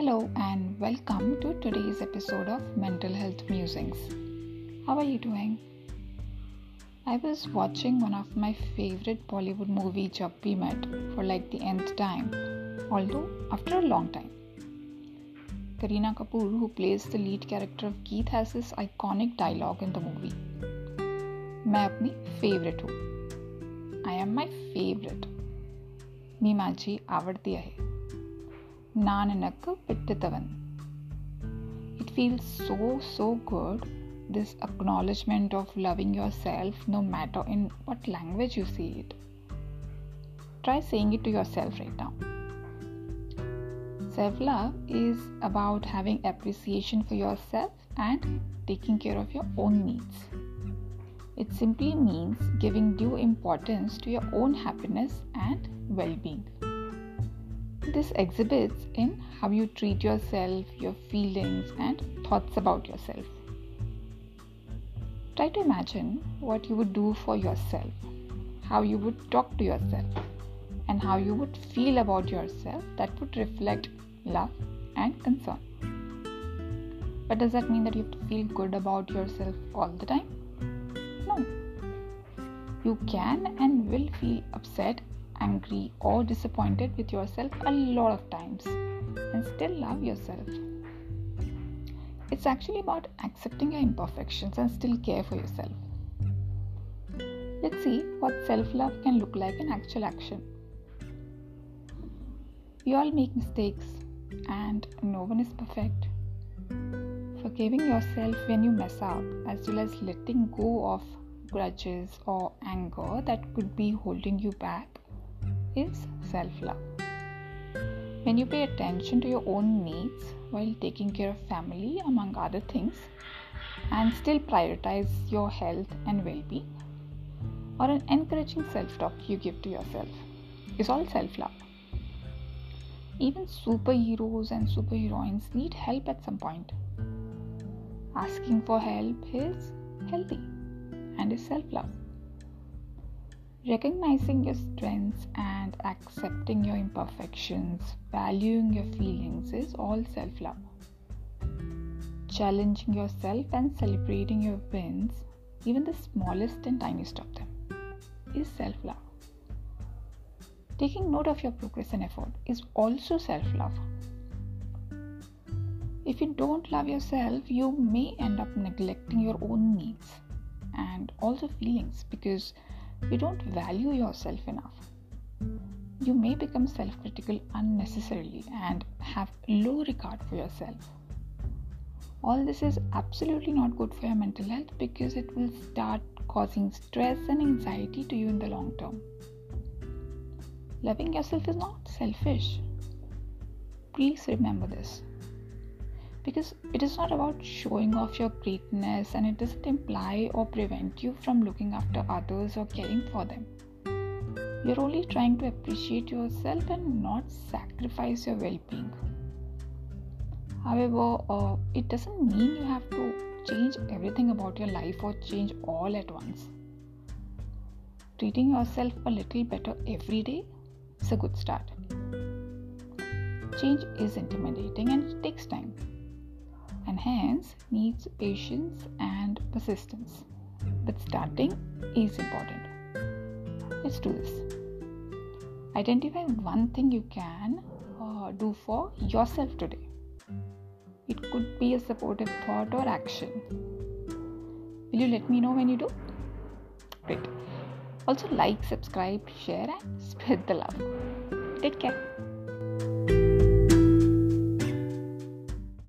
Hello and welcome to today's episode of Mental Health Musings. How are you doing? I was watching one of my favorite Bollywood movie We Met for like the nth time, although after a long time. Kareena Kapoor, who plays the lead character of Geet, has this iconic dialogue in the movie. मैं अपनी favourite हूँ I am my favourite मीमा जी आवडती आहे ನಾನು ನಕ್ಕು ಬಿಟ್ಟಿದ್ದವನ್ it feels so so good this acknowledgement of loving yourself no matter in what language you see it try saying it to yourself right now self love is about having appreciation for yourself and taking care of your own needs it simply means giving due importance to your own happiness and well-being this exhibits in how you treat yourself, your feelings, and thoughts about yourself. Try to imagine what you would do for yourself, how you would talk to yourself, and how you would feel about yourself that would reflect love and concern. But does that mean that you have to feel good about yourself all the time? No. You can and will feel upset angry or disappointed with yourself a lot of times and still love yourself. It's actually about accepting your imperfections and still care for yourself. Let's see what self love can look like in actual action. We all make mistakes and no one is perfect. Forgiving yourself when you mess up, as well as letting go of grudges or anger that could be holding you back, is self love. When you pay attention to your own needs while taking care of family, among other things, and still prioritize your health and well being, or an encouraging self talk you give to yourself, is all self love. Even superheroes and superheroines need help at some point. Asking for help is healthy and is self love. Recognizing your strengths and accepting your imperfections, valuing your feelings is all self love. Challenging yourself and celebrating your wins, even the smallest and tiniest of them, is self love. Taking note of your progress and effort is also self love. If you don't love yourself, you may end up neglecting your own needs and also feelings because you don't value yourself enough. You may become self critical unnecessarily and have low regard for yourself. All this is absolutely not good for your mental health because it will start causing stress and anxiety to you in the long term. Loving yourself is not selfish. Please remember this because it is not about showing off your greatness and it doesn't imply or prevent you from looking after others or caring for them. You're only trying to appreciate yourself and not sacrifice your well being. However, uh, it doesn't mean you have to change everything about your life or change all at once. Treating yourself a little better every day is a good start. Change is intimidating and it takes time hence needs patience and persistence. But starting is important. Let's do this. Identify one thing you can uh, do for yourself today. It could be a supportive thought or action. Will you let me know when you do? Great. Also, like, subscribe, share, and spread the love. Take care.